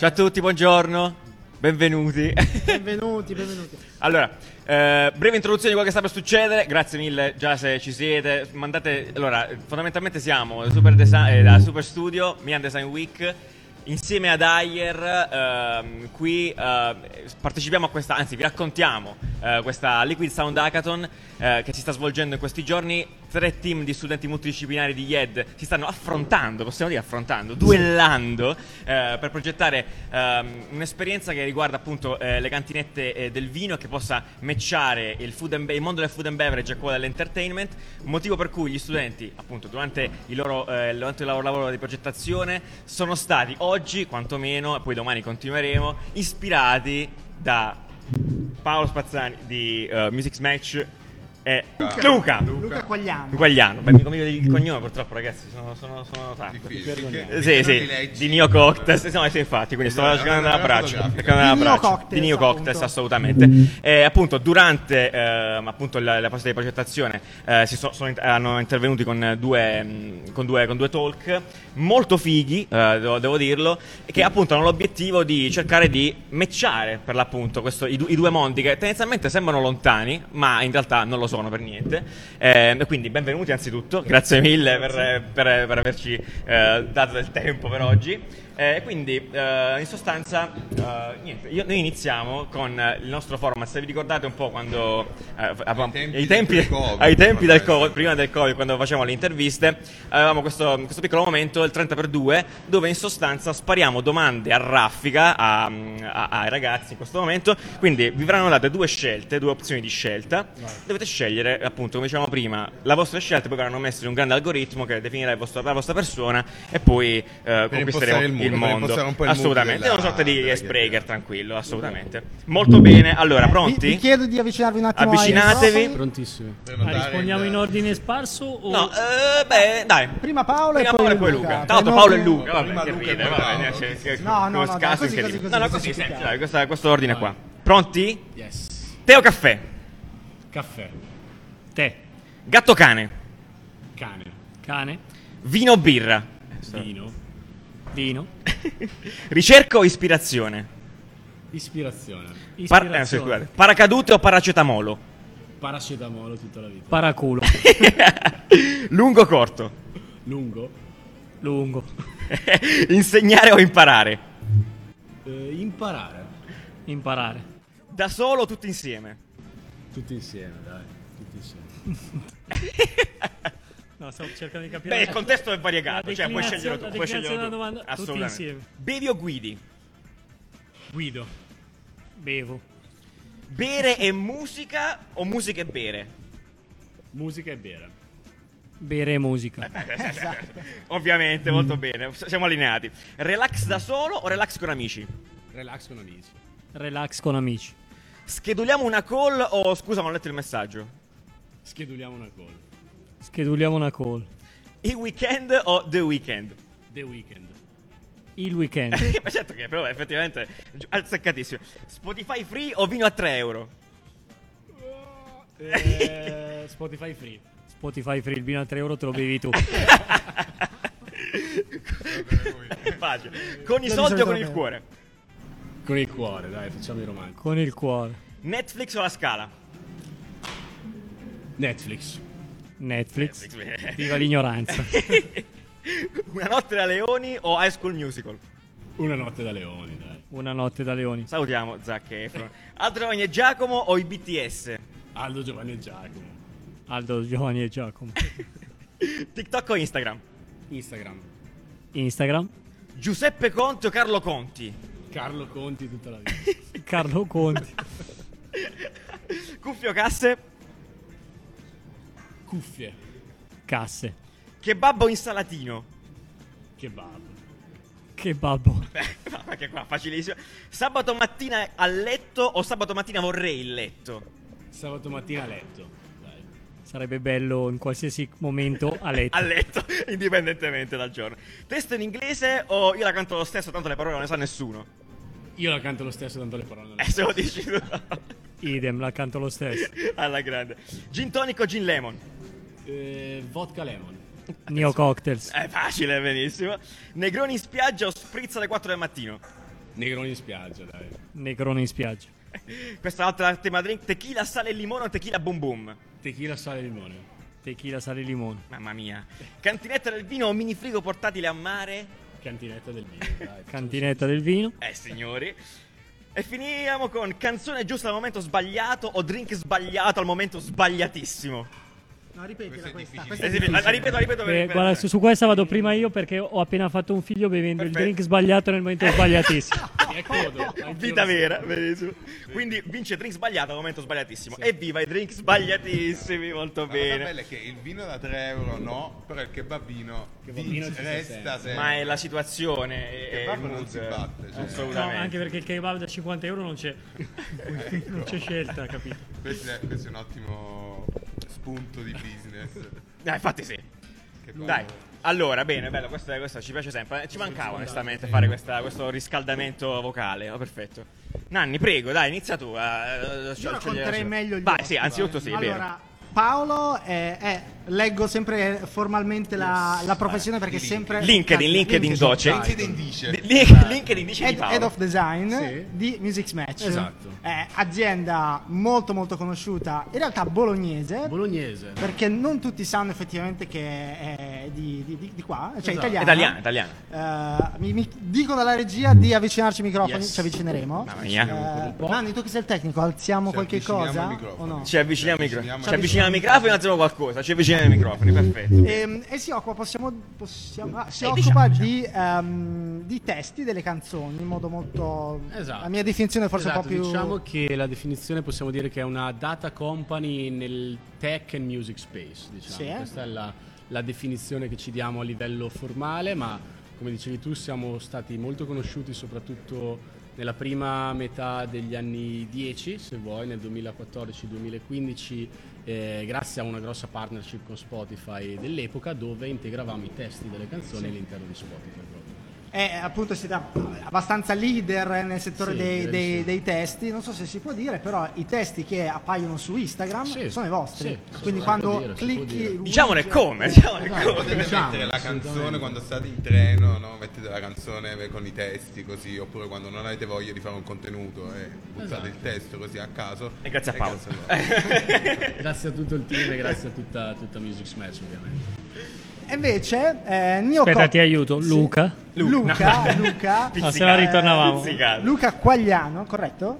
Ciao a tutti, buongiorno. Benvenuti. Benvenuti, benvenuti. allora, eh, breve introduzione di quello che sta per succedere. Grazie mille già se ci siete. Mandate. Allora, fondamentalmente siamo da Super, eh, da Super Studio, Milan Design Week. Insieme ad Ayer, ehm, qui eh, partecipiamo a questa, anzi vi raccontiamo eh, questa Liquid Sound Hackathon eh, che si sta svolgendo in questi giorni. Tre team di studenti multidisciplinari di YED si stanno affrontando, possiamo dire affrontando, duellando eh, per progettare ehm, un'esperienza che riguarda appunto eh, le cantinette eh, del vino che possa matchare il, food and il mondo del food and beverage a quello dell'entertainment, motivo per cui gli studenti appunto durante il loro, eh, durante il loro lavoro di progettazione sono stati oggi quantomeno, e poi domani continueremo, ispirati da Paolo Spazzani di eh, Music Match e Luca. Luca Quagliano. Guagliano, beh, mi conviene il cognome purtroppo ragazzi, sono, sono, sono. Difficile. Eh, Sì, sì, di Neo Cocktails, no, sì, infatti, quindi sto Esatto, giocando è a una braccio, fotografica. giocando a Di Neo. Cocktails, assolutamente. E appunto, durante ehm, appunto la, la fase di progettazione eh, si so- sono hanno intervenuti con due, con due, con due talk molto fighi, eh, devo, devo dirlo, che appunto hanno l'obiettivo di cercare di matchare per l'appunto questo- i, du- i due mondi che tendenzialmente sembrano lontani, ma in realtà non lo sono per niente. Eh, quindi benvenuti anzitutto, grazie mille per, per- per averci eh, dato del tempo per oggi. Eh, quindi eh, in sostanza, eh, niente, io- noi iniziamo con il nostro format. Se vi ricordate un po' quando eh, avevamo- tempi ai del tempi, pre-Covid, ai tempi del Covid, prima del Covid, quando facevamo le interviste, avevamo questo, questo piccolo momento, il 30x2, dove in sostanza spariamo domande a raffica a- a- ai ragazzi in questo momento. Quindi vi verranno date due scelte, due opzioni di scelta. Dovete scegliere, appunto, come dicevamo prima, la vostra scelta, poi verranno messe in un grande algoritmo che definirà vostro- la vostra persona e poi eh, conquisteremo il mondo, per mondo. un po' il assolutamente, della- è una sorta di Spreaker, tranquillo, assolutamente. Molto bene, allora, Vi, pronti? vi chiedo di avvicinarvi un attimo Avvicinatevi. Prontissimi. Ah, rispondiamo il- in ordine sparso o No, eh, beh, dai. Prima Paolo Prima e poi, Paolo e poi Luca. Luca. Tanto non- Paolo e Luca, vabbè, Prima che Luca ride, vabbè, cioè, che- No, no, no, dai, così, incredibile. così, No, no, così così, dai, questa- questo ordine qua. Pronti? Yes. Tè o caffè? Caffè. te, Gatto cane? Cane. cane, Vino o birra? Vino. Vino, Ricerca o ispirazione? Ispirazione. Par- eh, scusate. Paracadute o paracetamolo? Paracetamolo tutta la vita. paraculo, Lungo o corto? Lungo. lungo, Insegnare o imparare? Eh, imparare. imparare, Da solo o tutti insieme? Tutti insieme, dai. Tutti insieme. No, stavo cercando di capire. Beh, il contesto è variegato, cioè puoi scegliere tu. Puoi la scegliere tu. domanda, tutti Assolutamente. insieme. Bevi o guidi? Guido. bevo, Bere e musica o musica e bere? Musica e bere. bere musica, Ovviamente, molto bene. Siamo allineati. Relax da solo o relax con amici? Relax con amici. relax con amici, Scheduliamo una call o scusa, ma ho letto il messaggio. Scheduliamo una call. Scheduliamo una call, Il weekend o the weekend? The weekend. il weekend, Ma certo che però effettivamente azzeccatissimo. Spotify free o vino a 3 euro? Eh, Spotify free. Spotify free, il vino a 3 euro te lo bevi tu, facile. Con i soldi o con il cuore? Con il cuore, dai, facciamo i romantici. con il cuore, Netflix o la scala? Netflix. Netflix, Netflix. viva l'ignoranza, Una notte da leoni o High School Musical? Una notte da leoni, dai. una notte da leoni, Salutiamo Zac Efron. Altro Giovanni e Giacomo o i BTS? Aldo, Giovanni e Giacomo. Aldo, Giovanni e Giacomo, TikTok o Instagram? Instagram. Instagram, Giuseppe Conti o Carlo Conti? Carlo Conti tutta la vita. Carlo Conti, Cuffie o casse? Cuffie. casse, Kebab o insalatino? Kebab. che babbo, Beh, no, perché qua facilissimo. Sabato mattina a letto o sabato mattina vorrei il letto? Sabato mattina a letto. Dai. sarebbe bello in qualsiasi momento a letto. A letto, indipendentemente dal giorno. Testo in inglese o io la canto lo stesso, tanto le parole non le sa nessuno? Io la canto lo stesso, tanto le parole non le Eh, se lo dici tu. Idem, la canto lo stesso. Alla grande. Gin tonic o gin lemon? Eh, vodka lemon. Neo Cocktails. È facile, benissimo. Negroni in spiaggia o spritz alle 4 del mattino? Negroni in spiaggia, dai. Negroni in spiaggia. Questa altra tema drink, tequila, sale e limone o tequila boom boom? Tequila, sale e limone. Tequila, sale e limone. Mamma mia. Cantinetta del vino o minifrigo portatile a mare? Cantinetta del vino, dai. Cantinetta del vino. Eh, signori. E finiamo con canzone giusta al momento sbagliato o drink sbagliato al momento sbagliatissimo. No, ripetila questa. questa Eh, sì, la ripeto, la ripeto. per- Eh, guarda, su, su questa vado prima io perché ho appena fatto un figlio bevendo Perfetto. il drink sbagliato nel momento sbagliatissimo. Codo. Vita vera. Quindi vince drink sbagliato al momento sbagliatissimo. Evviva i drink sbagliatissimi, molto La bene. bella è che il vino da 3 euro no, però il kebabino, Kebabino resta sempre. Ma è la situazione. Il kebab non si batte, cioè. No, Assolutamente. anche perché il kebab da 50 euro non c'è. non c'è scelta, capito? Questo, è, questo è un ottimo spunto di business. Dai, infatti sì. Dai. Allora, bene, bello, questo, questo ci piace sempre. Eh, Ci mancava onestamente fare questa- questo riscaldamento vocale. Oh, perfetto. Nanni, prego, dai, inizia tu. a- Io racconterei meglio gli Vai, ospiti. sì, anzitutto sì, è vero. Paolo è, è- leggo sempre formalmente la, la professione perché sempre LinkedIn, LinkedIn doce. LinkedIn dice. Di- Link- LinkedIn dice di Head, Paolo. head of Design Sì. di Music Match. Esatto. È azienda molto molto conosciuta, in realtà bolognese, Bolognese. perché non tutti sanno effettivamente che è di, di- di- di qua, cioè Esatto. italiana. Italiano, italiano. Eh, mi, mi dicono dalla regia di avvicinarci ai microfoni, Yes. ci avvicineremo. Mamma mia. Eh, Nanni, tu che sei il tecnico, alziamo Ci qualche avviciniamo cosa? al microfono. O no? Ci avviciniamo ai Ci microfoni. avviciniamo Ci avviciniamo ai microfoni e alziamo qualcosa. Ci avviciniamo ai microfoni, perfetto. Ehm, E, si occupa, possiamo, possiamo- ah, si Eh, occupa diciamo, di, ehm, di testi delle canzoni in modo molto. Esatto. La mia definizione forse Esatto, un po' più. Diciamo che la definizione possiamo dire che è una data company nel tech and music space. Diciamo. Sì, eh. Questa è la, la definizione che ci diamo a livello formale, ma come dicevi tu siamo stati molto conosciuti soprattutto nella prima metà degli anni 10, se vuoi, nel 2014-2015, eh, grazie a una grossa partnership con Spotify dell'epoca dove integravamo i testi delle canzoni all'interno di Spotify. proprio. È appunto siete abbastanza leader nel settore Sì, dei, dei- sì. dei testi. Non so se si può dire, però i testi che appaiono su Instagram Sì. sono i vostri. Sì, Quindi quando dire, clicchi. Diciamone come, diciamone come. Potete Diciamo, mettere la canzone quando state in treno, no? mettete la canzone con i testi così, oppure quando non avete voglia di fare un contenuto e buttate Esatto. il testo così a caso. E grazie a Paolo. loro. Grazie a tutto il team e grazie a tutta, tutta Music Smash ovviamente. E invece, eh, Neo Aspetta, Co- ti aiuto. Sì. Luca. Luca, Luca, Ah, se la ritornavamo. Luca Quagliano, corretto?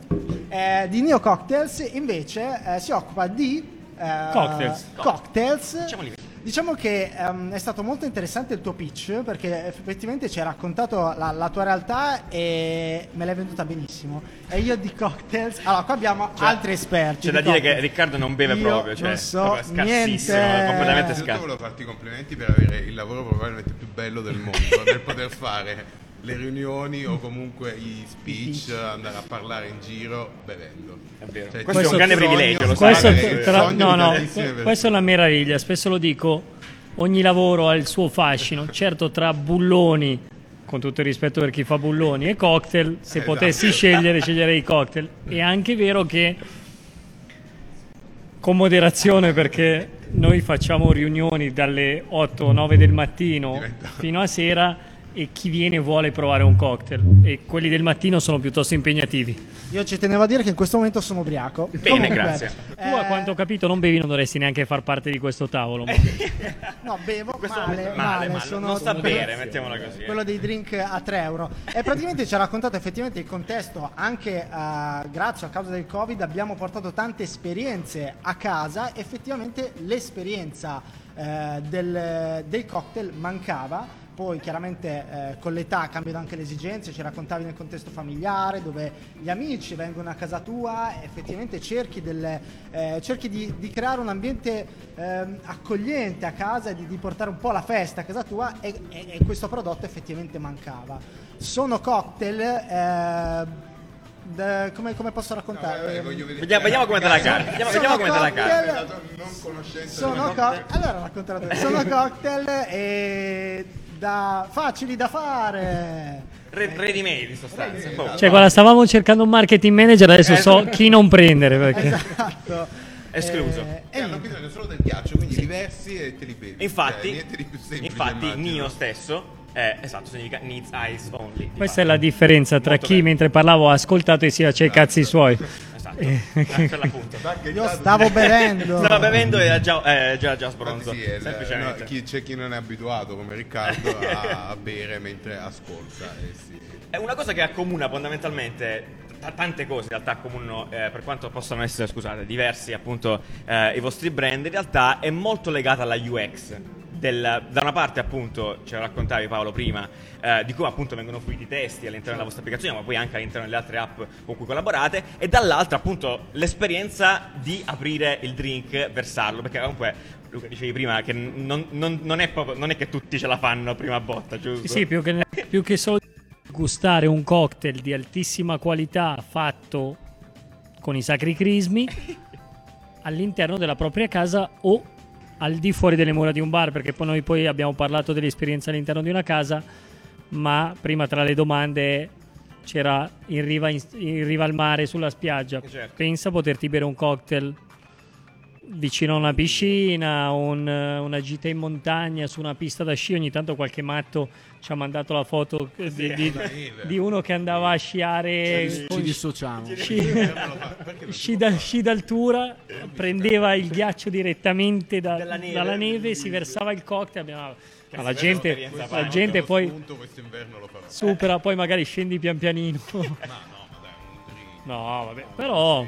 Eh, di Neo Cocktails invece eh, si occupa di eh, Cocktails. cocktails. Diciamoli. Diciamo che ehm, è stato molto interessante il tuo pitch perché effettivamente ci hai raccontato la, la tua realtà e me l'hai venduta benissimo. E io di cocktails, allora qua abbiamo altri esperti. C'è da di dire che cocktails. Riccardo non beve Io proprio, cioè non so niente. completamente scarso. volevo farti i complimenti per avere il lavoro probabilmente più bello del mondo, nel poter fare le riunioni o comunque i speech, andare a parlare in giro bevendo. È. Cioè, Questo è un grande sogno- privilegio, lo Questo, sai. sogno no, no, questa è una meraviglia. Spesso lo dico. Ogni lavoro ha il suo fascino. Certo, tra bulloni, con tutto il rispetto per chi fa bulloni, e cocktail, se Esatto. potessi scegliere, sceglierei i cocktail. È anche vero che, con moderazione, perché noi facciamo riunioni dalle 8 o 9 del mattino Diventa- fino a sera e chi viene vuole provare un cocktail e quelli del mattino sono piuttosto impegnativi. Io ci tenevo a dire che in questo momento sono ubriaco. Bene, grazie. Tu, a quanto ho capito, non bevi, non dovresti neanche far parte di questo tavolo. ma- No, bevo Questo male, male, male, male, sono non sta sono- bene, mettiamola così. eh. Quello dei drink a 3 euro. E praticamente ci ha raccontato effettivamente il contesto, anche eh, grazie a causa del Covid abbiamo portato tante esperienze a casa, effettivamente l'esperienza eh, del, del cocktail mancava. Poi chiaramente eh, con l'età cambiano anche le esigenze, ci raccontavi nel contesto familiare dove gli amici vengono a casa tua e effettivamente cerchi, delle- eh, cerchi di, di creare un ambiente ehm, accogliente a casa e di, di portare un po' la festa a casa tua e, e- e questo prodotto effettivamente mancava. Sono cocktail, eh, de- come, come posso raccontare? Vabbè, voglio vedere- Vediamo, vediamo come te la cavi. Vediamo, vediamo come te la cavi. Dato non conoscenza Sono cocktail. Allora. Sono cocktail e da facili da fare. Re- Ready made in sostanza. Boh. Cioè, guarda, stavamo cercando un marketing manager, adesso so chi non prendere perché. Esatto. Escluso. Eh, E e hanno niente. bisogno solo del ghiaccio, quindi li versi e te li bevi. Infatti, Cioè, di più semplice, infatti immagino. Nio stesso Eh, esatto, significa needs eyes only. Questa è fatto. la differenza tra Molto chi bello. mentre parlavo ha ascoltato e si faceva i cazzi suoi. Eh, l'appunto. Io stavo bevendo. Stava bevendo e era già, eh, già, già sbronzo. sì, è no, chi- c'è chi non è abituato come Riccardo a, a bere mentre ascolta. eh sì. È una cosa che accomuna fondamentalmente t- tante cose in realtà accomunano eh, per quanto possano essere scusate diversi appunto eh, i vostri brand in realtà è molto legata alla UX del- da una parte appunto ce lo raccontavi Paolo prima eh, di come appunto vengono fruiti i testi all'interno della vostra applicazione ma poi anche all'interno delle altre app con cui collaborate e dall'altra appunto l'esperienza di aprire il drink versarlo perché comunque Luca dicevi prima che non, non- non è proprio, non è che tutti ce la fanno a prima botta giusto? Sì, sì, più che, più che solo gustare un cocktail di altissima qualità fatto con i sacri crismi all'interno della propria casa o al di fuori delle mura di un bar, perché poi noi poi abbiamo parlato dell'esperienza all'interno di una casa, ma prima tra le domande c'era in riva, in- in riva al mare sulla spiaggia. Certo. Pensa a poterti bere un cocktail vicino a una piscina, un- una gita in montagna su una pista da sci. Ogni tanto qualche matto ci ha mandato la foto di, di- neve. di uno che andava a sciare Ci con dissociamo. sci, sci da- sci d'altura, prendeva il ghiaccio direttamente da- Dalla neve. dalla neve, si versava il cocktail. abbiamo- ma la gente, la gente poi spunto, quest'inverno lo farò. supera, poi magari scendi pian pianino. Ma no, ma dai, un drink. No, vabbè, però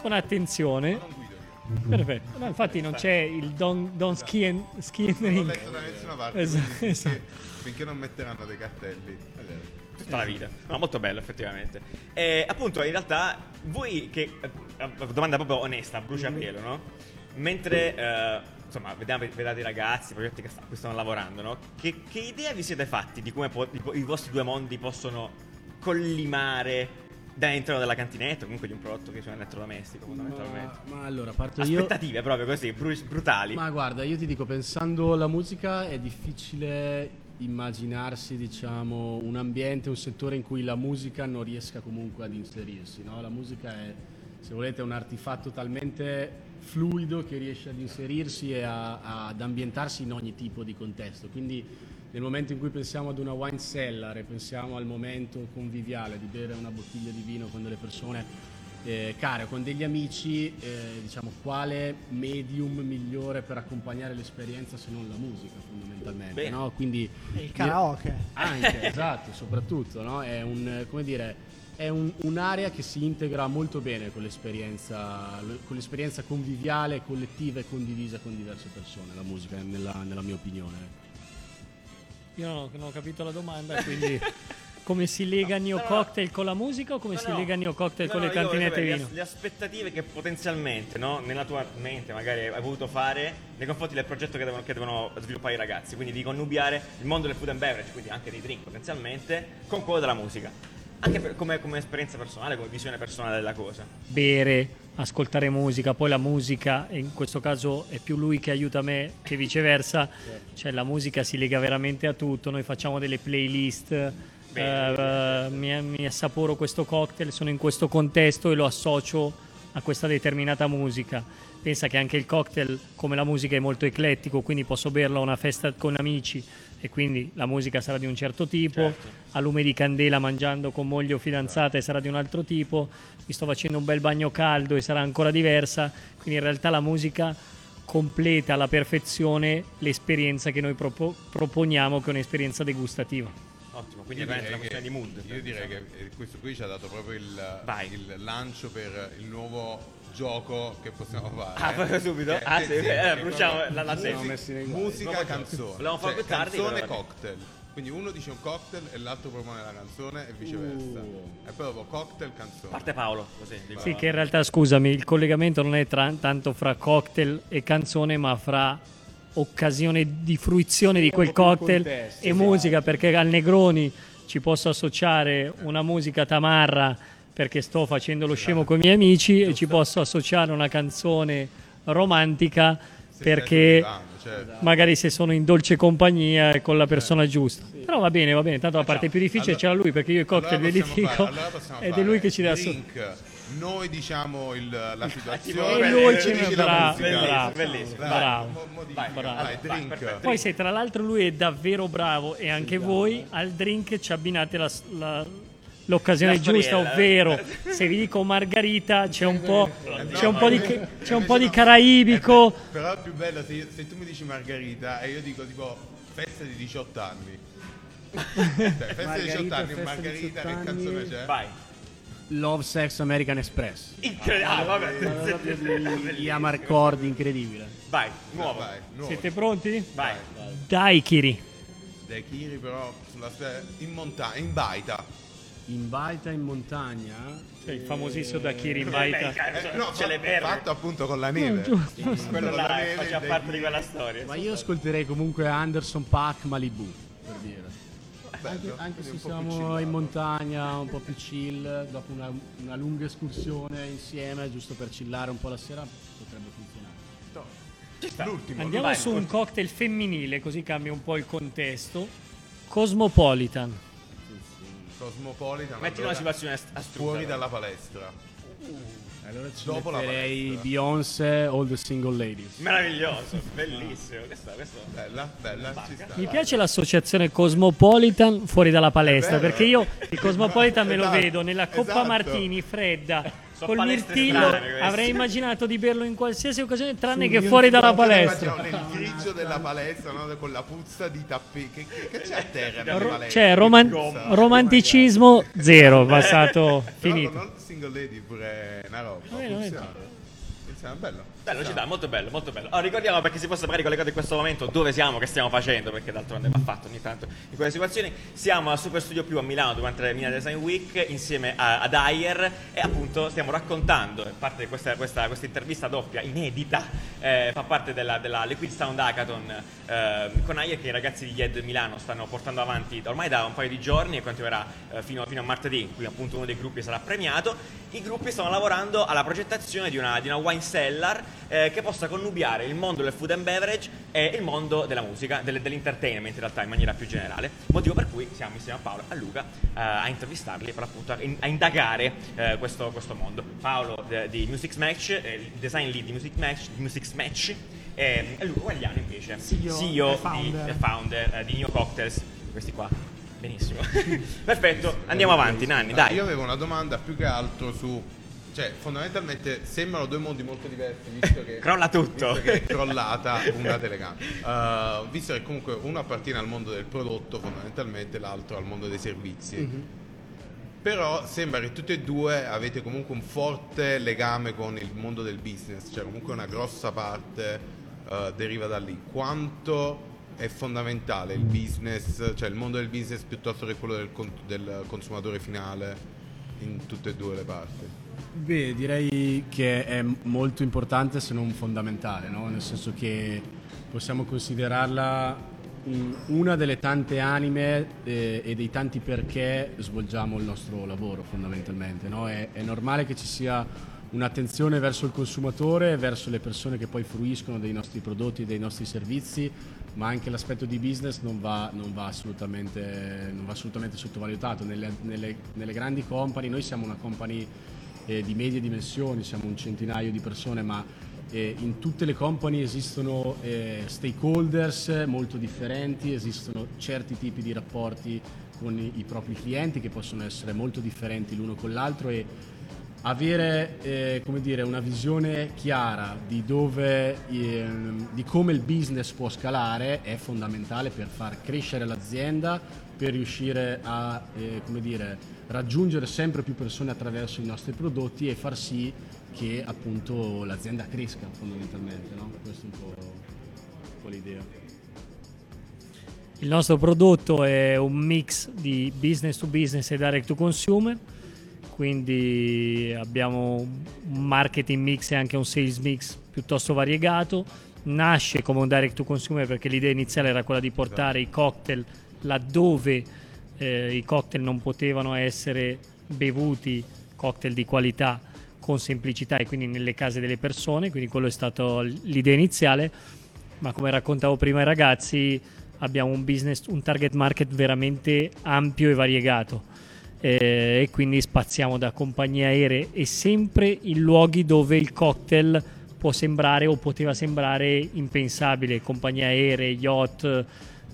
con attenzione. Io. Perfetto. No, infatti non c'è il don, don ski and, ski and Non l'ho letto da nessuna parte. Esatto, quindi esatto. Finché, finché non metteranno dei cartelli. vedete. tutta la vita. No, molto bello effettivamente. E appunto, in realtà, voi che... eh, domanda proprio onesta, bruciapelo, no? Mentre, eh, insomma, vediamo, vedete i ragazzi, i progetti che sta- cui stanno lavorando, no? Che, che idea vi siete fatti di come po- i, i vostri due mondi possono collimare dentro della cantinetta, comunque di un prodotto che sia un elettrodomestico, fondamentalmente? Ma, ma allora, parto io. Aspettative proprio così, bru- brutali. Ma guarda, io ti dico, pensando alla musica è difficile immaginarsi, diciamo, un ambiente, un settore in cui la musica non riesca comunque ad inserirsi, no? La musica è, se volete, un artefatto talmente fluido che riesce ad inserirsi e a- ad ambientarsi in ogni tipo di contesto. Quindi nel momento in cui pensiamo ad una wine cellar e pensiamo al momento conviviale di bere una bottiglia di vino con delle persone eh, care o con degli amici, eh, diciamo, quale medium migliore per accompagnare l'esperienza se non la musica fondamentalmente, no? Quindi Il karaoke. anche, esatto, soprattutto, no? È un, come dire, è un- un'area che si integra molto bene con l'esperienza, con l'esperienza conviviale, collettiva e condivisa con diverse persone, la musica, nella, nella mia opinione. Io non ho, non ho capito la domanda, quindi come si lega Neo no, no. Cocktail con la musica o come No, si no. lega Neo Cocktail No, con no, le cantinette vorrei vino? Le, le aspettative che potenzialmente no, nella tua mente magari hai voluto fare nei confronti del progetto che devono, che devono sviluppare i ragazzi, quindi di connubiare il mondo del food and beverage, quindi anche dei drink potenzialmente, con quello della musica. Anche per- come, come esperienza personale, come visione personale della cosa. Bere, ascoltare musica, poi la musica, in questo caso è più lui che aiuta me che viceversa, cioè la musica si lega veramente a tutto, noi facciamo delle playlist, eh, mi, mi assaporo questo cocktail, sono in questo contesto e lo associo a questa determinata musica. Pensa che anche il cocktail, come la musica, è molto eclettico, quindi posso berlo a una festa con amici e quindi la musica sarà di un certo tipo, Certo. a lume di candela mangiando con moglie o fidanzata e sarà di un altro tipo, mi sto facendo un bel bagno caldo e sarà ancora diversa, quindi in realtà la musica completa alla perfezione l'esperienza che noi propo- proponiamo che è un'esperienza degustativa. Ottimo, quindi è veramente una questione di mood. Io direi che eh, questo qui ci ha dato proprio il, il lancio per il nuovo gioco che possiamo fare. Ah, proprio subito? Che- Ah, che- sì, sì, eh, bruciamo la- la musica-. Musica, canzone. Volevamo farlo più tardi, canzone, però- cocktail. Quindi uno dice un cocktail e l'altro propone la canzone e viceversa. Uh. E poi dopo cocktail, canzone. Parte Paolo, così. Sì, che in realtà, scusami, il collegamento non è tra- tanto fra cocktail e canzone, ma fra occasione di fruizione di quel cocktail e musica, perché al Negroni ci posso associare una musica tamarra perché sto facendo lo scemo con i miei amici e ci posso associare una canzone romantica perché certo. magari se sono in dolce compagnia e con la persona giusta. Però va bene, va bene, tanto la parte più difficile Allora- c'era lui perché io i cocktail allora li dico allora ed è lui che ci dà drink noi diciamo il, la situazione E lui ci mette la bravo, bravo, Bellissimo. Bravo. modifica. Vai, Vai. Poi se tra l'altro lui è davvero bravo e anche voi al drink ci abbinate la- la- l'occasione giusta, ovvero se vi dico margarita c'è un po', c'è un po' di, c'è un po' di caraibico. Eh, Però è più bello se, se tu mi dici Margherita e io dico tipo festa di 18 anni. Cioè, festa di 18 Margherita, anni, di Margherita, 18 che canzone anni. c'è? Vai. Love Sex American Express. Incredibile. Ah, vabbè. Gli Amarcord incredibile. Vai, nuovo. Vai, nuovo. Siete pronti? Vai. Dai Kiri. Dai Kiri però sulla in montagna, in baita. In baita in montagna. Cioè, il famosissimo da Kiri in Beh, baita. cazzo, no, ce le fa- perde. fatto appunto con la neve. Quello con la là faceva parte di quella storia. Ma io ascolterei comunque Anderson Pack Malibu, per dire. Anche, Bello, anche quindi se siamo in montagna, un po' più chill, dopo una, una lunga escursione insieme, giusto per chillare un po' la sera, potrebbe funzionare. L'ultimo. Andiamo su un cocktail femminile così cambia un po' il contesto. Cosmopolitan. Cosmopolitan. Metti una situazione ast- astrusa. fuori dalla palestra. Allora ci Dopo la metterei palestra. Beyoncé, All the Single Ladies. Meraviglioso, bellissimo. Questo, questo. Bella, bella, ci sta. Mi piace l'associazione Cosmopolitan fuori dalla palestra vero. perché io il Cosmopolitan me lo Esatto, vedo nella Coppa esatto. Martini fredda Sono col mirtillo avrei immaginato di berlo in qualsiasi occasione tranne Su, che fuori dalla palestra. Nel grigio della palestra, no? con la puzza di tappeti. Che, che, che c'è a terra nelle Ro- palestre? cioè roman- Gomma. romanticismo zero passato finito con all single lady pure una roba. Va bene, va bene. funziona. Funziona bello. Bello, ci dà, molto bello, molto bello. Allora, ricordiamo perché si possa magari collegare in questo momento dove siamo, che stiamo facendo, perché d'altronde va fatto ogni tanto in quelle situazioni. Siamo al Super Studio Più a Milano durante la Milano Design Week insieme a- ad Ayer e appunto stiamo raccontando, parte di questa, questa, questa intervista doppia, inedita, eh, fa parte della, della Liquid Sound Hackathon eh, con Ayer che i ragazzi di YED Milano stanno portando avanti ormai da un paio di giorni e continuerà eh, fino, fino a martedì, in cui appunto uno dei gruppi sarà premiato. I gruppi stanno lavorando alla progettazione di una, di una wine cellar eh, che possa connubiare il mondo del food and beverage e il mondo della musica, del- dell'entertainment in realtà in maniera più generale. Motivo per cui siamo insieme a Paolo e a Luca eh, a intervistarli per appunto a, in- a indagare eh, questo, questo mondo. Paolo de- di Music Smash, eh, il design lead di Music Smash, di Music Smash e, e Luca Guagliano invece, CEO e di, founder. e founder eh, di Neo Cocktails. Questi qua. Benissimo. Perfetto, andiamo avanti, Nanni, dai. Io avevo una domanda più che altro su. Cioè, fondamentalmente sembrano due mondi molto diversi, visto che. Crolla tutto. Visto che è crollata una telecamera. Uh, visto che comunque uno appartiene al mondo del prodotto, fondamentalmente, l'altro al mondo dei servizi. Mhm. Però sembra che tutti e due avete comunque un forte legame con il mondo del business, cioè comunque una grossa parte uh, deriva da lì. Quanto è fondamentale il business, cioè il mondo del business piuttosto che quello del, con- del consumatore finale in tutte e due le parti? Beh, direi che è molto importante se non fondamentale, no? nel senso che possiamo considerarla una delle tante anime eh, e dei tanti perché svolgiamo il nostro lavoro fondamentalmente. no? È, è normale che ci sia un'attenzione verso il consumatore, verso le persone che poi fruiscono dei nostri prodotti dei nostri servizi, ma anche l'aspetto di business non va, non va assolutamente, non va assolutamente sottovalutato. Nelle, nelle- nelle grandi company, noi siamo una company eh, di medie dimensioni, siamo un centinaio di persone, ma eh, in tutte le company esistono eh, stakeholders molto differenti, esistono certi tipi di rapporti con i, i propri clienti che possono essere molto differenti l'uno con l'altro e avere eh, dire, una visione chiara di, dove, ehm, di come il business può scalare è fondamentale per far crescere l'azienda, per riuscire a eh, dire, raggiungere sempre più persone attraverso i nostri prodotti e far sì che appunto l'azienda cresca fondamentalmente. No? Questa è un po', un po' l'idea. Il nostro prodotto è un mix di business to business e direct to consumer, quindi abbiamo un marketing mix e anche un sales mix piuttosto variegato. Nasce come un direct to consumer perché l'idea iniziale era quella di portare i cocktail laddove eh, i cocktail non potevano essere bevuti, cocktail di qualità con semplicità e quindi nelle case delle persone, quindi quello è stato l'idea iniziale, ma come raccontavo prima ai ragazzi abbiamo un business, un target market veramente ampio e variegato. eh, e quindi spaziamo da compagnie aeree e sempre in luoghi dove il cocktail può sembrare o poteva sembrare impensabile, compagnie aeree, yacht,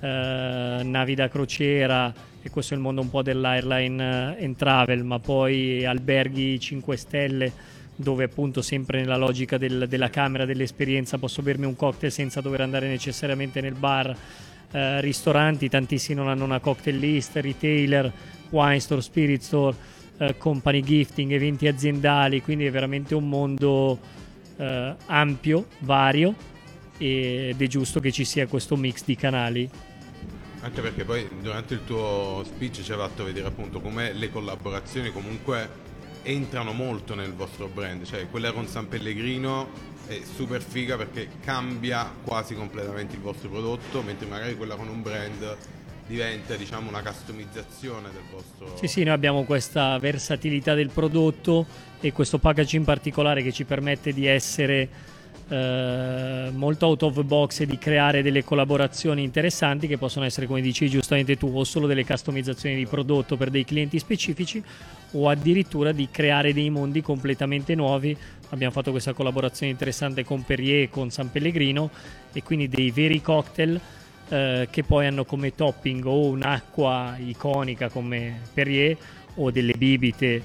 eh, navi da crociera e questo è il mondo un po' dell'airline and travel, ma poi alberghi 5 stelle dove appunto sempre nella logica del, della camera dell'esperienza posso bermi un cocktail senza dover andare necessariamente nel bar, eh, ristoranti, tantissimi non hanno una cocktail list, retailer, wine store, spirit store, eh, company gifting, eventi aziendali, quindi è veramente un mondo eh, ampio, vario ed è giusto che ci sia questo mix di canali. Anche perché poi durante il tuo speech ci hai fatto vedere appunto come le collaborazioni comunque entrano molto nel vostro brand, cioè quella con San Pellegrino è super figa perché cambia quasi completamente il vostro prodotto, mentre magari quella con un brand diventa diciamo una customizzazione del vostro Sì, sì, noi abbiamo questa versatilità del prodotto e questo packaging particolare che ci permette di essere eh, molto out of box e di creare delle collaborazioni interessanti che possono essere, come dici giustamente tu, o solo delle customizzazioni di prodotto per dei clienti specifici o addirittura di creare dei mondi completamente nuovi. Abbiamo fatto questa collaborazione interessante con Perrier e con San Pellegrino e quindi dei veri cocktail eh, che poi hanno come topping o un'acqua iconica come Perrier o delle bibite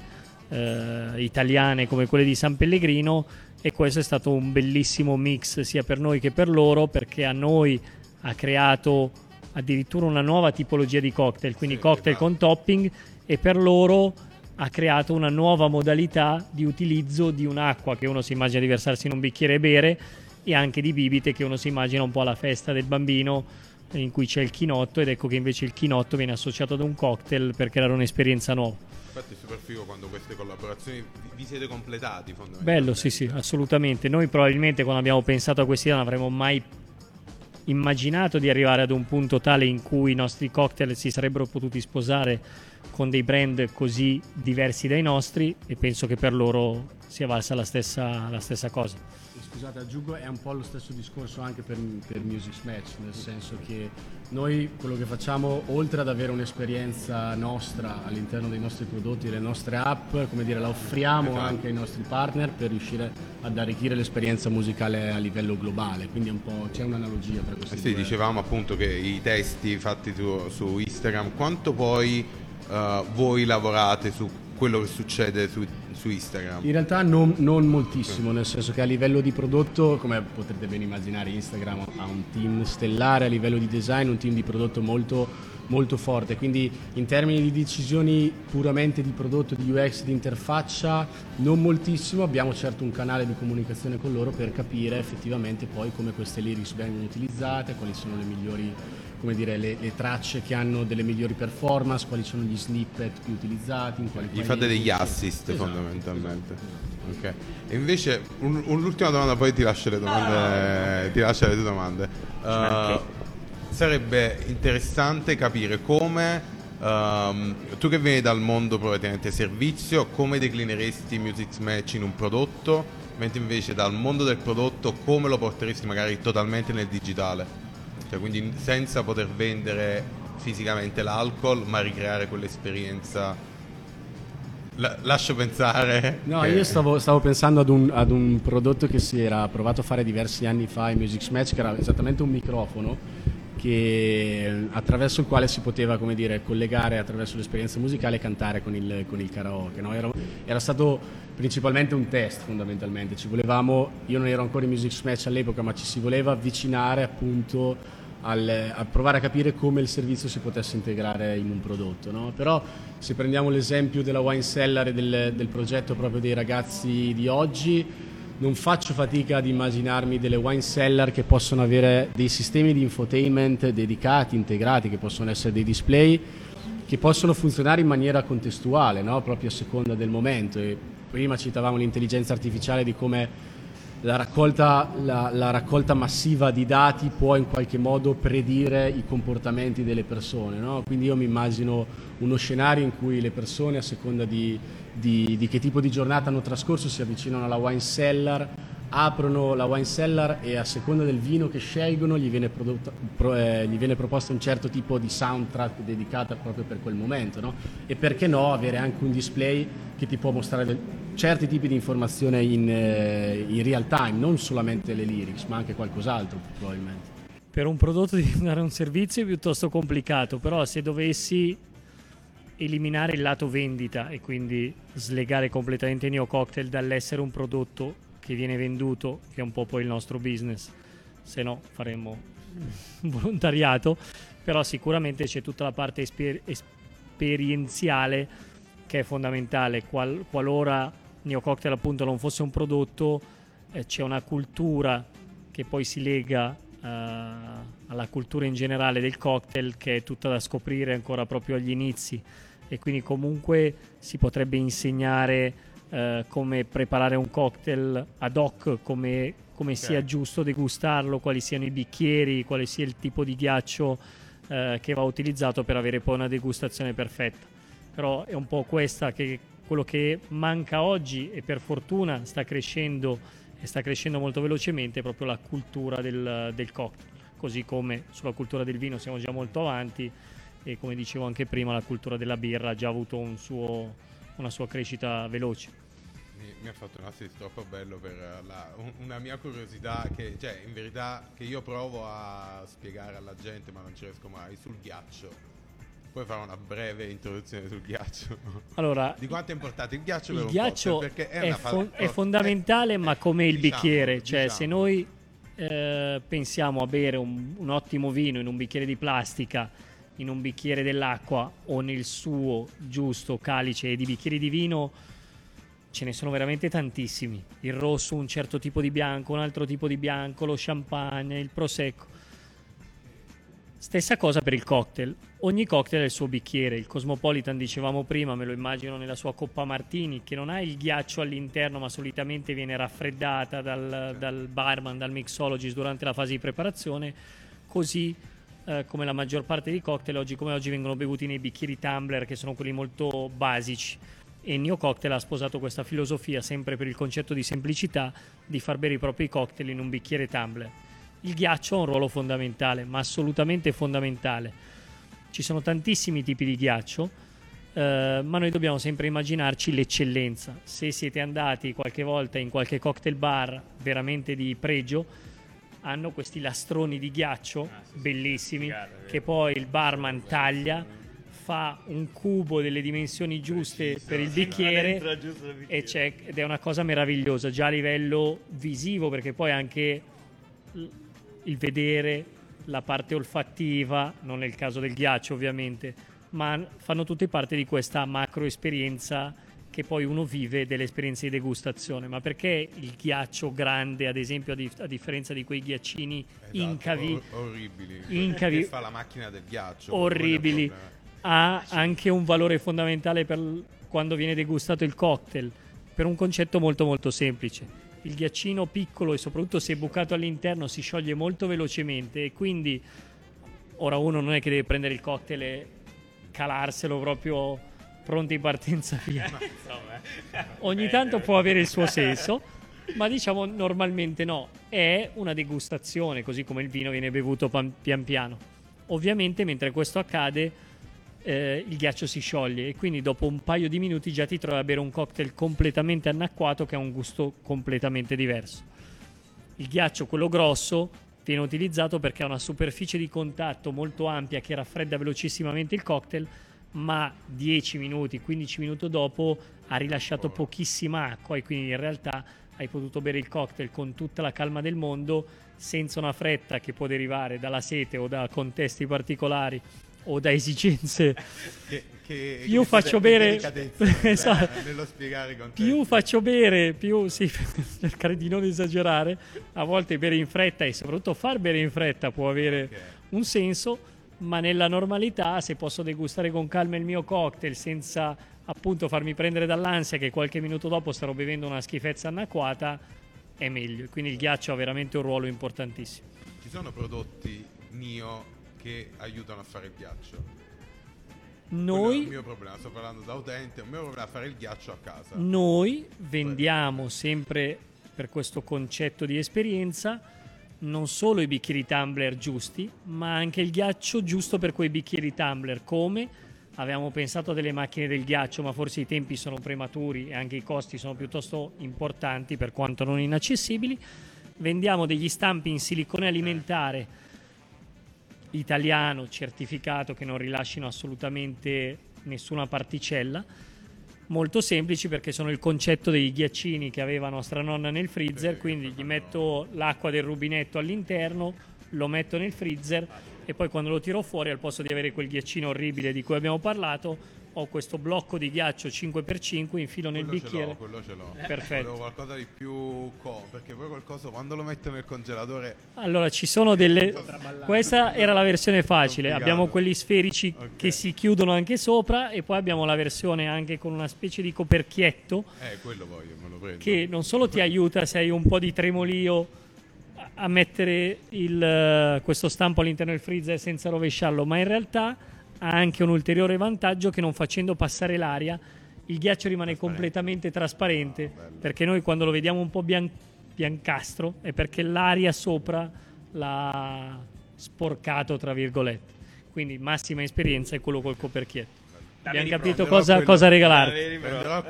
eh, italiane come quelle di San Pellegrino e questo è stato un bellissimo mix sia per noi che per loro perché a noi ha creato addirittura una nuova tipologia di cocktail, quindi Sì, cocktail esatto. con topping e per loro ha creato una nuova modalità di utilizzo di un'acqua che uno si immagina di versarsi in un bicchiere e bere e anche di bibite che uno si immagina un po' alla festa del bambino in cui c'è il chinotto ed ecco che invece il chinotto viene associato ad un cocktail per creare un'esperienza nuova. Infatti è super figo quando queste collaborazioni vi- siete completati fondamentalmente. Bello, sì, sì, assolutamente. Noi probabilmente quando abbiamo pensato a questa idea non avremmo mai immaginato di arrivare ad un punto tale in cui i nostri cocktail si sarebbero potuti sposare con dei brand così diversi dai nostri e penso che per loro sia valsa la stessa, la stessa cosa. Scusate, aggiungo, è un po' lo stesso discorso anche per, per Music Match, nel senso che noi quello che facciamo, oltre ad avere un'esperienza nostra all'interno dei nostri prodotti, delle nostre app, come dire, la offriamo Esatto. anche ai nostri partner per riuscire ad arricchire l'esperienza musicale a livello globale, quindi è un po', c'è un'analogia tra questi Eh sì, due. dicevamo appunto che i testi fatti su, su Instagram, quanto poi eh, voi lavorate su quello che succede su, su Instagram? In realtà non, non moltissimo, nel senso che a livello di prodotto, come potrete ben immaginare, Instagram ha un team stellare a livello di design, un team di prodotto molto, molto forte, quindi in termini di decisioni puramente di prodotto, di UX, di interfaccia, non moltissimo, abbiamo certo un canale di comunicazione con loro per capire effettivamente poi come queste lyrics vengono utilizzate, quali sono le migliori come dire, le, le tracce che hanno delle migliori performance, quali sono gli snippet più utilizzati, in quali Gli fate degli assist Esatto, fondamentalmente. Ok. E invece un- un'ultima domanda, poi ti lascio le domande. Ti lascio le tue domande. Uh, sarebbe interessante capire come ehm, tu che vieni dal mondo probabilmente servizio, come declineresti Music Match in un prodotto, mentre invece dal mondo del prodotto come lo porteresti magari totalmente nel digitale? Cioè, quindi senza poter vendere fisicamente l'alcol, ma ricreare quell'esperienza. La- lascio pensare. No, che- io stavo, stavo pensando ad un, ad un prodotto che si era provato a fare diversi anni fa in Music Match, che era esattamente un microfono che, attraverso il quale si poteva come dire, collegare attraverso l'esperienza musicale e cantare con il, con il karaoke. no? Era, era stato principalmente un test fondamentalmente, ci volevamo, io non ero ancora in Music Match all'epoca, ma ci si voleva avvicinare appunto al- a provare a capire come il servizio si potesse integrare in un prodotto. no? Però se prendiamo l'esempio della wine cellar e del, del progetto proprio dei ragazzi di oggi, non faccio fatica ad immaginarmi delle wine cellar che possono avere dei sistemi di infotainment dedicati, integrati, che possono essere dei display che possono funzionare in maniera contestuale, no? proprio a seconda del momento. E prima citavamo l'intelligenza artificiale di come la raccolta, la- la raccolta massiva di dati può in qualche modo predire i comportamenti delle persone. no? Quindi io mi immagino uno scenario in cui le persone, a seconda di, di- di che tipo di giornata hanno trascorso, si avvicinano alla wine cellar, aprono la wine cellar e a seconda del vino che scelgono gli viene, prodotto, pro, eh, gli viene proposto un certo tipo di soundtrack dedicata proprio per quel momento, no? E perché no avere anche un display che ti può mostrare del, certi tipi di informazione in, eh, in real time, non solamente le lyrics, ma anche qualcos'altro probabilmente. Per un prodotto diventare un servizio è piuttosto complicato, però se dovessi eliminare il lato vendita e quindi slegare completamente Neo Cocktail dall'essere un prodotto che viene venduto, che è un po' poi il nostro business, se no faremmo volontariato, però sicuramente c'è tutta la parte esper- esperienziale che è fondamentale, Qual- qualora Neo Cocktail appunto non fosse un prodotto, eh, c'è una cultura che poi si lega uh, alla cultura in generale del cocktail che è tutta da scoprire ancora proprio agli inizi. E quindi comunque si potrebbe insegnare uh, come preparare un cocktail ad hoc, come, come okay. sia giusto degustarlo, quali siano i bicchieri, quale sia il tipo di ghiaccio uh, che va utilizzato per avere poi una degustazione perfetta. Però è un po' questa che quello che manca oggi e per fortuna sta crescendo e sta crescendo molto velocemente è proprio la cultura del, del cocktail, così come sulla cultura del vino siamo già molto avanti e come dicevo anche prima la cultura della birra ha già avuto un suo, una sua crescita veloce. Mi, mi, ha fatto un assist troppo bello per la, una mia curiosità che cioè in verità che io provo a spiegare alla gente ma non ci riesco mai sul ghiaccio Puoi fare una breve introduzione sul ghiaccio? Allora, di quanto è importante il ghiaccio il ghiaccio è, è, fo- è fondamentale, eh, ma come il diciamo, bicchiere, cioè diciamo. se noi eh, pensiamo a bere un, un ottimo vino in un bicchiere di plastica, in un bicchiere dell'acqua o nel suo giusto calice di bicchieri di vino, ce ne sono veramente tantissimi. Il rosso, un certo tipo di bianco, un altro tipo di bianco, lo champagne, il prosecco. Stessa cosa per il cocktail. Ogni cocktail ha il suo bicchiere. Il Cosmopolitan, dicevamo prima, me lo immagino nella sua coppa Martini, che non ha il ghiaccio all'interno, ma solitamente viene raffreddata dal, dal barman, dal mixologist durante la fase di preparazione. Così eh, come la maggior parte dei cocktail, oggi come oggi, vengono bevuti nei bicchieri tumbler, che sono quelli molto basici. E Neo Cocktail ha sposato questa filosofia, sempre per il concetto di semplicità, di far bere i propri cocktail in un bicchiere tumbler il ghiaccio ha un ruolo fondamentale, ma assolutamente fondamentale. Ci sono tantissimi tipi di ghiaccio, eh, ma noi dobbiamo sempre immaginarci l'eccellenza. Se siete andati qualche volta in qualche cocktail bar veramente di pregio, hanno questi lastroni di ghiaccio ah, sì, bellissimi sì, che poi il barman taglia fa un cubo delle dimensioni giuste Preciso, per il bicchiere, ed è una cosa meravigliosa già a livello visivo perché poi anche il vedere, la parte olfattiva, non nel caso del ghiaccio ovviamente, ma fanno tutte parte di questa macro esperienza che poi uno vive delle esperienze di degustazione. Ma perché il ghiaccio grande, ad esempio, a, dif- a differenza di quei ghiaccini esatto, incavi, or- orribili, incavi, che fa la macchina del ghiaccio, orribili, ha anche un valore fondamentale per quando viene degustato il cocktail, per un concetto molto molto semplice. Il ghiaccino piccolo e soprattutto se è bucato all'interno si scioglie molto velocemente e quindi ora uno non è che deve prendere il cocktail e calarselo proprio pronti in partenza via. Ogni tanto può avere il suo senso, ma diciamo normalmente no. È una degustazione, così come il vino viene bevuto pian piano. Ovviamente mentre questo accade eh, il ghiaccio si scioglie e quindi dopo un paio di minuti già ti trovi a bere un cocktail completamente annacquato che ha un gusto completamente diverso. Il ghiaccio, quello grosso, viene utilizzato perché ha una superficie di contatto molto ampia che raffredda velocissimamente il cocktail, ma 10 minuti, 15 minuti dopo ha rilasciato pochissima acqua e quindi in realtà hai potuto bere il cocktail con tutta la calma del mondo senza una fretta che può derivare dalla sete o da contesti particolari o da esigenze. Che, che, più che faccio bere esatto. nello spiegare più faccio bere più sì, cercare di non esagerare a volte bere in fretta e soprattutto far bere in fretta può avere okay. un senso ma nella normalità se posso degustare con calma il mio cocktail senza appunto farmi prendere dall'ansia che qualche minuto dopo starò bevendo una schifezza annacquata è meglio quindi il ghiaccio ha veramente un ruolo importantissimo ci sono prodotti Nio che aiutano a fare il ghiaccio. Noi, è il mio problema, sto parlando da utente, il mio problema è fare il ghiaccio a casa. Noi vendiamo sempre per questo concetto di esperienza, non solo i bicchieri tumbler giusti, ma anche il ghiaccio giusto per quei bicchieri tumbler, come avevamo pensato a delle macchine del ghiaccio, ma forse i tempi sono prematuri e anche i costi sono piuttosto importanti per quanto non inaccessibili. Vendiamo degli stampi in silicone alimentare italiano certificato che non rilascino assolutamente nessuna particella molto semplici perché sono il concetto dei ghiaccini che aveva nostra nonna nel freezer, quindi gli metto l'acqua del rubinetto all'interno, lo metto nel freezer e poi quando lo tiro fuori al posto di avere quel ghiaccino orribile di cui abbiamo parlato ho questo blocco di ghiaccio 5x5 infilo nel Quello ce bicchiere quello ce l'ho. Perfetto. Volevo qualcosa di più co, perché poi qualcosa quando lo metto nel congelatore Allora, ci sono delle. Questa era la versione facile. Complicato. Abbiamo quelli sferici Ok. che si chiudono anche sopra, e poi abbiamo la versione anche con una specie di coperchietto Eh, quello voglio, me lo prendo. che non solo ti aiuta se hai un po' di tremolio a- a mettere il, eh, questo stampo all'interno del freezer senza rovesciarlo, ma in realtà ha anche un ulteriore vantaggio che non facendo passare l'aria il ghiaccio rimane completamente trasparente perché noi quando lo vediamo un po' bian- biancastro è perché l'aria sopra l'ha sporcato tra virgolette. Quindi massima esperienza è quello col coperchietto abbiamo capito cosa, quello- cosa regalarti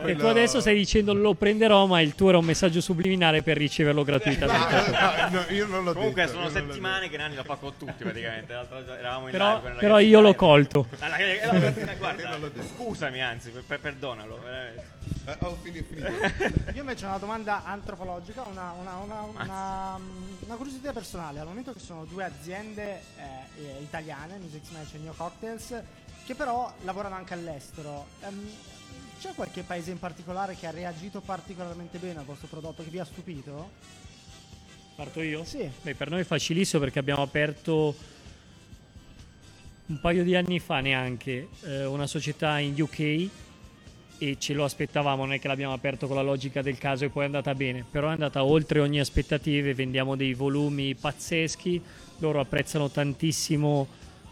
e tu adesso stai dicendo lo prenderò, ma il tuo era un messaggio subliminale per riceverlo gratuitamente. No, no, io non l'ho Comunque detto, sono io non l'ho settimane che Nanni lo fa con tutti praticamente. Eravamo in Però, live però io l'ho colto. Eh, guarda, scusami, anzi, per- per- perdonalo. Eh, ho finito, finito. Io invece ho una domanda antropologica, una, una, una, una, una curiosità personale. Al momento che sono due aziende eh, eh, italiane, Music Smash e Neo Cocktails, che però lavorano anche all'estero. ehm, c'è qualche paese in particolare che ha reagito particolarmente bene al vostro prodotto, che vi ha stupito? Parto io? Sì. Beh, per noi è facilissimo perché abbiamo aperto un paio di anni fa neanche eh, una società in UK e ce lo aspettavamo, non è che l'abbiamo aperto con la logica del caso e poi è andata bene, però è andata oltre ogni aspettative, vendiamo dei volumi pazzeschi, loro apprezzano tantissimo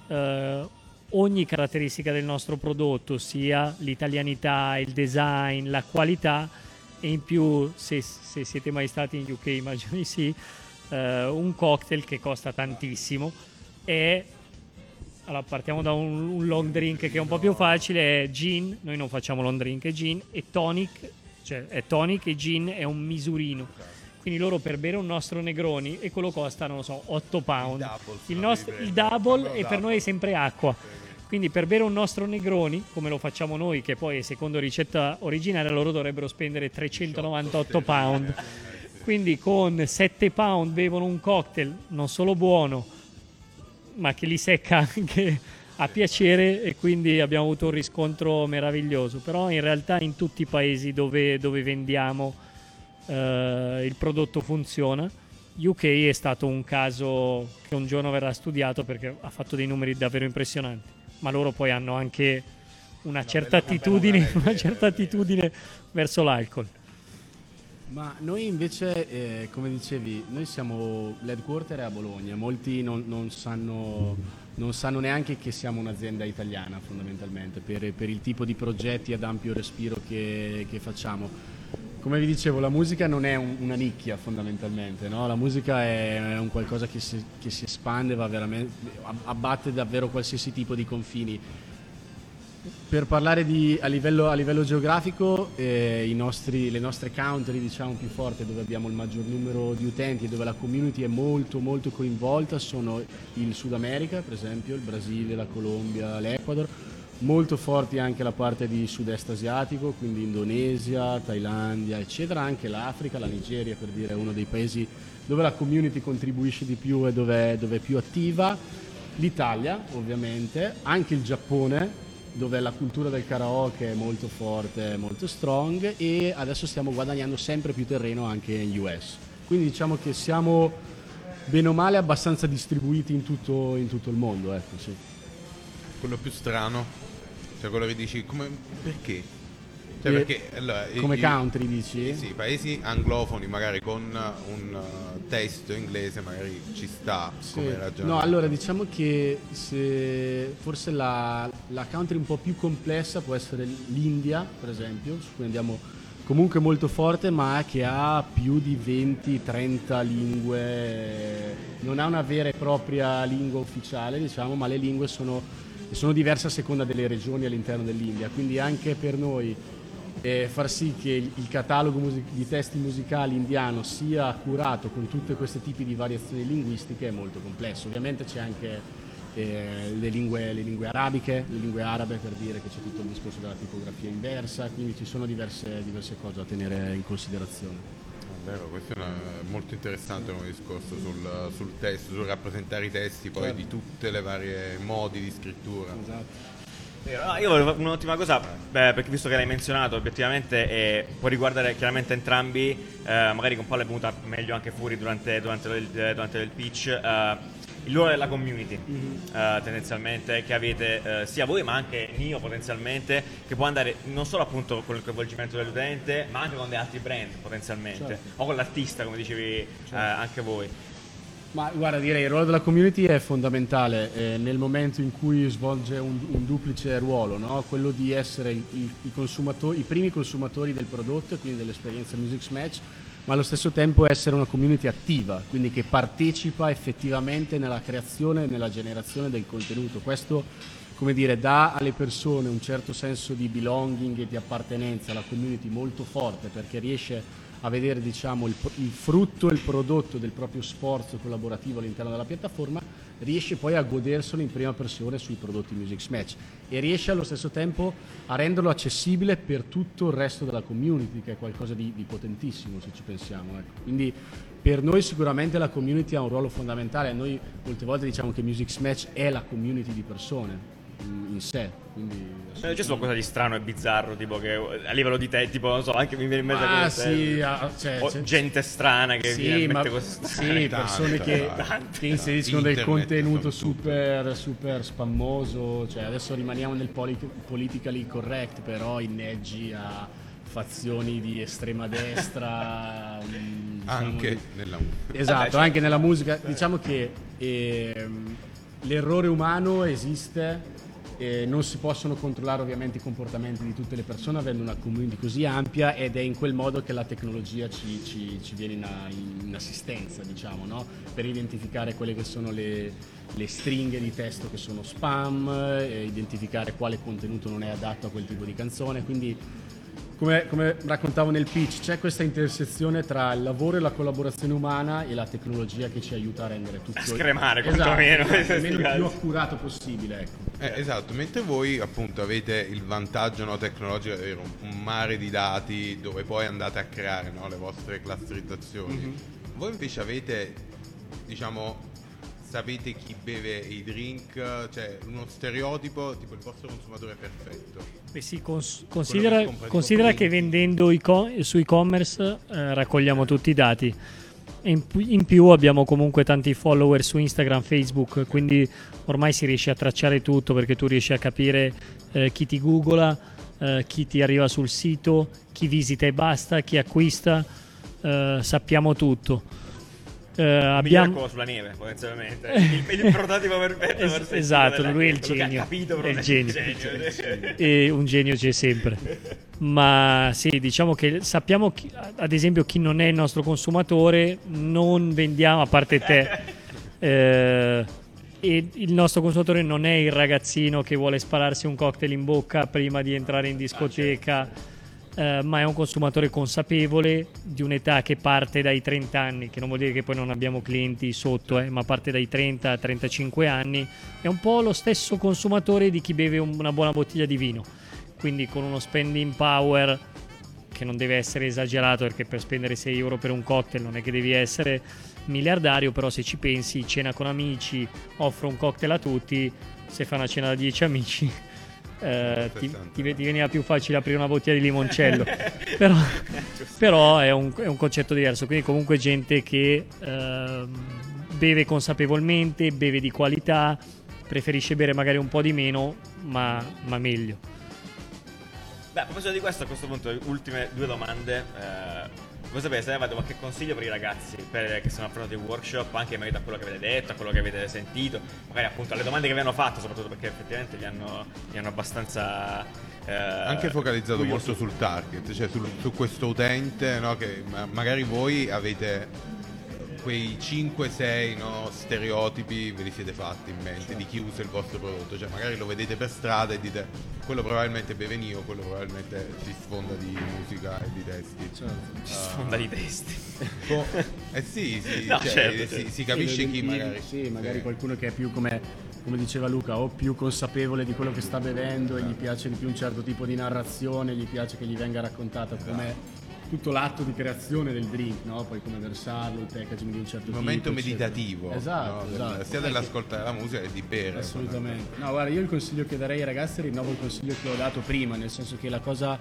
eh, ogni caratteristica del nostro prodotto, sia l'italianità, il design, la qualità e in più se, se siete mai stati in UK immagino di sì, eh, un cocktail che costa tantissimo. È allora partiamo da un, un long drink che è un po' più facile, è gin, noi non facciamo long drink, è gin. E tonic, cioè è tonic e gin è un misurino. Quindi loro per bere un nostro Negroni e quello costa, non lo so, 8 pound. double Il, nostro, il double e per noi è sempre acqua. Quindi per bere un nostro Negroni, come lo facciamo noi, che poi secondo ricetta originale, loro dovrebbero spendere 398 pound. Quindi con 7 pound bevono un cocktail non solo buono, ma che li secca anche a piacere e quindi abbiamo avuto un riscontro meraviglioso. Però in realtà in tutti i paesi dove, dove vendiamo eh, il prodotto funziona. UK è stato un caso che un giorno verrà studiato perché ha fatto dei numeri davvero impressionanti, ma loro poi hanno anche una certa bella attitudine, una eh, certa attitudine verso l'alcol. Ma noi invece, eh, come dicevi, noi siamo l'headquarter è a Bologna, molti non, non sanno, non sanno neanche che siamo un'azienda italiana fondamentalmente per, per il tipo di progetti ad ampio respiro che, che facciamo. Come vi dicevo, la musica non è un- una nicchia fondamentalmente, no? la musica è, un qualcosa che si, che si espande, abbatte davvero qualsiasi tipo di confini. Per parlare di, a, livello, a livello geografico, eh, nostri- le nostre country diciamo, più forti, dove abbiamo il maggior numero di utenti e dove la community è molto, molto coinvolta, sono il Sud America, per esempio, il Brasile, la Colombia, l'Ecuador. Molto forti anche la parte di sud-est asiatico, quindi Indonesia, Thailandia, eccetera. Anche l'Africa, la Nigeria, per dire, è uno dei paesi dove la community contribuisce di più e dove, dove è più attiva. L'Italia, ovviamente, anche il Giappone, dove la cultura del karaoke è molto forte, molto strong e adesso stiamo guadagnando sempre più terreno anche in US. Quindi diciamo che siamo bene o male abbastanza distribuiti in tutto, in tutto il mondo, ecco, sì. Quello più strano, cioè quello che dici, come, perché? Cioè Eh, perché allora, Come i- country dici? Sì, paesi anglofoni magari con un uh, testo inglese magari ci sta Sì. come ragionamento. No, allora diciamo che se forse la, la country un po' più complessa può essere l'India, per esempio, su cui andiamo comunque molto forte ma che ha più di 20-30 lingue, non ha una vera e propria lingua ufficiale diciamo, ma le lingue sono, sono diverse a seconda delle regioni all'interno dell'India, quindi anche per noi eh, far sì che il catalogo music- di testi musicali indiano sia curato con tutti questi tipi di variazioni linguistiche è molto complesso. Ovviamente c'è anche eh, le, lingue, le, lingue, arabiche, le lingue arabe per dire che c'è tutto il discorso della tipografia inversa, quindi ci sono diverse, diverse cose da tenere in considerazione. Vero, questo è una, molto interessante come discorso sul, sul, testo, sul rappresentare i testi poi certo. di tutte le varie modi di scrittura. Esatto. Io volevo un'ultima cosa, beh, perché visto che l'hai menzionato, obiettivamente eh, può riguardare chiaramente entrambi, eh, magari con Paolo è venuta meglio anche fuori durante, durante, il, durante il pitch. Eh, il ruolo della community mm-hmm. uh, tendenzialmente che avete uh, sia voi ma anche Nio potenzialmente che può andare non solo appunto con il coinvolgimento dell'utente ma anche con degli altri brand potenzialmente certo. o con l'artista come dicevi certo. uh, anche voi ma guarda direi il ruolo della community è fondamentale eh, nel momento in cui svolge un, un duplice ruolo no? quello di essere i, i, i primi consumatori del prodotto quindi dell'esperienza Music Match ma allo stesso tempo essere una community attiva, quindi che partecipa effettivamente nella creazione e nella generazione del contenuto. Questo, come dire, dà alle persone un certo senso di belonging e di appartenenza alla community molto forte perché riesce a vedere diciamo, il, il frutto e il prodotto del proprio sforzo collaborativo all'interno della piattaforma riesce poi a goderselo in prima persona sui prodotti Music Match e riesce allo stesso tempo a renderlo accessibile per tutto il resto della community, che è qualcosa di, di potentissimo se ci pensiamo. Ecco. Quindi per noi sicuramente la community ha un ruolo fondamentale, noi molte volte diciamo che Music Match è la community di persone in sé. Quindi, eh, c'è qualcosa di strano e bizzarro, tipo che a livello di te, tipo, non so, anche mi viene in mente ah, sì, ah, cioè, o gente strana che sì, viene ma, queste Sì, persone che, che inseriscono del contenuto super, super spammoso. Cioè, adesso rimaniamo nel polit- politically correct, però inneggi a fazioni di estrema destra. diciamo anche di... nella musica. Esatto, Vabbè, anche nella musica. Diciamo che ehm, l'errore umano esiste eh, non si possono controllare ovviamente i comportamenti di tutte le persone avendo una community così ampia ed è in quel modo che la tecnologia ci, ci, ci viene in, in, assistenza, diciamo, no? per identificare quelle che sono le, le stringhe di testo che sono spam, eh, identificare quale contenuto non è adatto a quel tipo di canzone, quindi come, come, raccontavo nel pitch, c'è questa intersezione tra il lavoro e la collaborazione umana e la tecnologia che ci aiuta a rendere tutto... A scremare esatto, quantomeno. Esatto, il più accurato possibile. Ecco. Eh, esatto, mentre voi appunto avete il vantaggio no, tecnologico di avere un, un, mare di dati dove poi andate a creare no, le vostre clusterizzazioni, mm-hmm. voi invece avete, diciamo, sapete chi beve i drink, cioè uno stereotipo, tipo il vostro consumatore perfetto. Beh sì, cons- considera, che, considera che vendendo co- su e-commerce eh, raccogliamo tutti i dati. In, in, più abbiamo comunque tanti follower su Instagram, Facebook, quindi ormai si riesce a tracciare tutto perché tu riesci a capire eh, chi ti googla, eh, chi ti arriva sul sito, chi visita e basta, chi acquista, eh, sappiamo tutto. Uh, abbiamo sulla neve potenzialmente. Il, il prototipo perfetto es- esatto lui è il genio. capito, è il genio, genio. e un genio c'è sempre. Ma sì diciamo che sappiamo chi, ad esempio chi non è il nostro consumatore non vendiamo a parte te. Eh, e il nostro consumatore non è il ragazzino che vuole spararsi un cocktail in bocca prima di entrare in discoteca ah, certo eh, ma è un consumatore consapevole di un'età che parte dai 30 anni, che non vuol dire che poi non abbiamo clienti sotto, eh, ma parte dai 30 a 35 anni, è un po' lo stesso consumatore di chi beve una buona bottiglia di vino, quindi con uno spending power che non deve essere esagerato perché per spendere 6 euro per un cocktail non è che devi essere miliardario, però se ci pensi, cena con amici, offro un cocktail a tutti, se fa una cena da 10 amici eh, ti, ti, ti, veniva più facile aprire una bottiglia di limoncello. però, però è, un, è, un, concetto diverso. Quindi, comunque, gente che eh, beve consapevolmente, beve di qualità, preferisce bere magari un po' di meno, ma, ma meglio. Beh, a proposito di questo, a questo punto, ultime due domande. Eh, voi sapete, se avete qualche consiglio per i ragazzi per, che sono affrontati il workshop, anche in merito a quello che avete detto, a quello che avete sentito, magari appunto alle domande che vi hanno fatto, soprattutto perché effettivamente li hanno, li hanno abbastanza eh, Anche focalizzato molto sul target, cioè sul- su questo utente, no, che ma- magari voi avete quei 5-6 no, stereotipi ve li siete fatti in mente di chi usa il vostro prodotto, cioè magari lo vedete per strada e dite quello probabilmente beve io, quello probabilmente si sfonda di musica e di testi. Certo. ci sfonda di testi. Co- eh sì, sì, No, cioè, certo, si, certo. si capisce Sì, chi magari. Sì, magari Sì. qualcuno che è più come, come diceva Luca, o più consapevole di quello che sta bevendo e gli piace di più un certo tipo di narrazione, gli piace che gli venga raccontata come tutto l'atto di creazione del drink, no? Poi come versarlo, il packaging di un certo Il tipo. momento eccetera. meditativo, Esatto, no, del- esatto. sia dell'ascoltare la musica che di bere. Assolutamente. No, guarda, io il consiglio che darei ai ragazzi rinnovo il consiglio che ho dato prima, nel senso che la cosa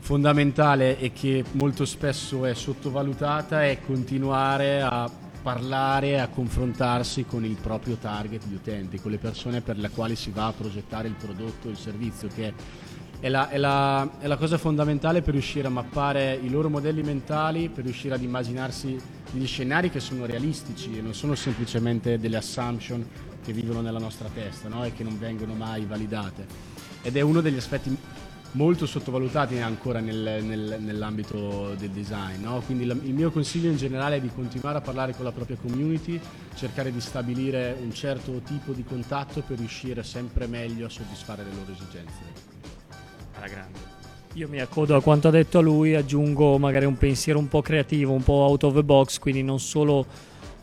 fondamentale e che molto spesso è sottovalutata è continuare a parlare, a confrontarsi con il proprio target di utenti, con le persone per le quali si va a progettare il prodotto, il servizio, che è la, è la- è la cosa fondamentale per riuscire a mappare i loro modelli mentali, per riuscire ad immaginarsi degli scenari che sono realistici e non sono semplicemente delle assumption che vivono nella nostra testa no? e che non vengono mai validate. Ed è uno degli aspetti molto sottovalutati ancora nel- nel- nell'ambito del design. no? Quindi la- il mio consiglio in generale è di continuare a parlare con la propria community, cercare di stabilire un certo tipo di contatto per riuscire sempre meglio a soddisfare le loro esigenze. Alla grande. Io mi accodo a quanto ha detto a lui, aggiungo magari un pensiero un po' creativo, un po' out of the box, quindi non solo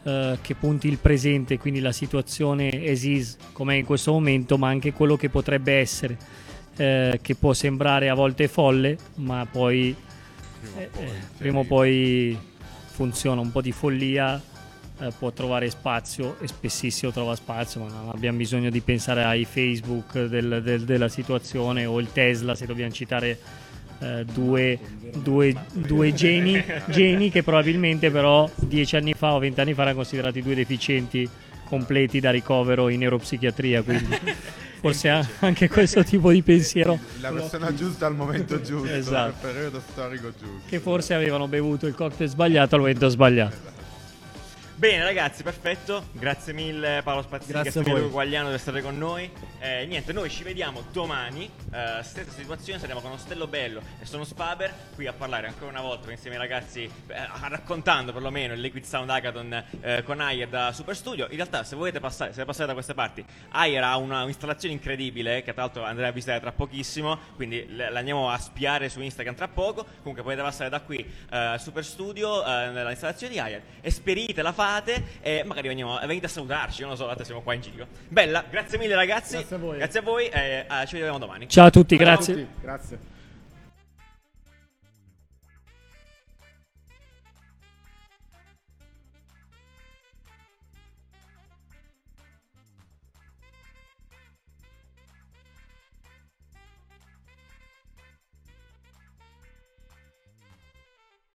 eh, che punti il presente, quindi la situazione as is come in questo momento, ma anche quello che potrebbe essere, eh, che può sembrare a volte folle, ma poi eh, eh, prima o poi funziona un po' di follia. Eh, può trovare spazio e spessissimo trova spazio, ma non abbiamo bisogno di pensare ai Facebook del- del- della situazione o il Tesla se dobbiamo citare eh, due, due- due geni, geni che probabilmente però dieci anni fa o vent'anni fa erano considerati due deficienti completi da ricovero in neuropsichiatria, quindi forse anche questo tipo di pensiero La persona giusta al momento giusto, Esatto. nel periodo storico giusto. che forse avevano bevuto il cocktail sbagliato al momento sbagliato. Bene ragazzi, perfetto. Grazie mille Paolo Spazzini Grazie e voi. Guagliano per essere con noi. Eh, niente, noi ci vediamo domani. eh, stessa situazione, saremo con Ostello Bello e sono Spaber qui a parlare ancora una volta insieme ai ragazzi, eh, raccontando perlomeno il Liquid Sound Hackathon eh, con Ayer da Super Studio. In realtà, se volete passare, se passate da queste parti, Ayer ha una installazione incredibile che tra l'altro andremo a visitare tra pochissimo. Quindi l'andiamo a spiare su Instagram tra poco. Comunque potete passare da qui eh, Super Studio eh, nella installazione di Ayer, esperite, la fate e magari veniamo, venite a salutarci. Non lo so, tanto siamo qua in giro. Bella, grazie mille ragazzi. Grazie a voi. Grazie a voi e eh, ci vediamo domani. Ciao a tutti, Ciao a grazie. tutti, Grazie.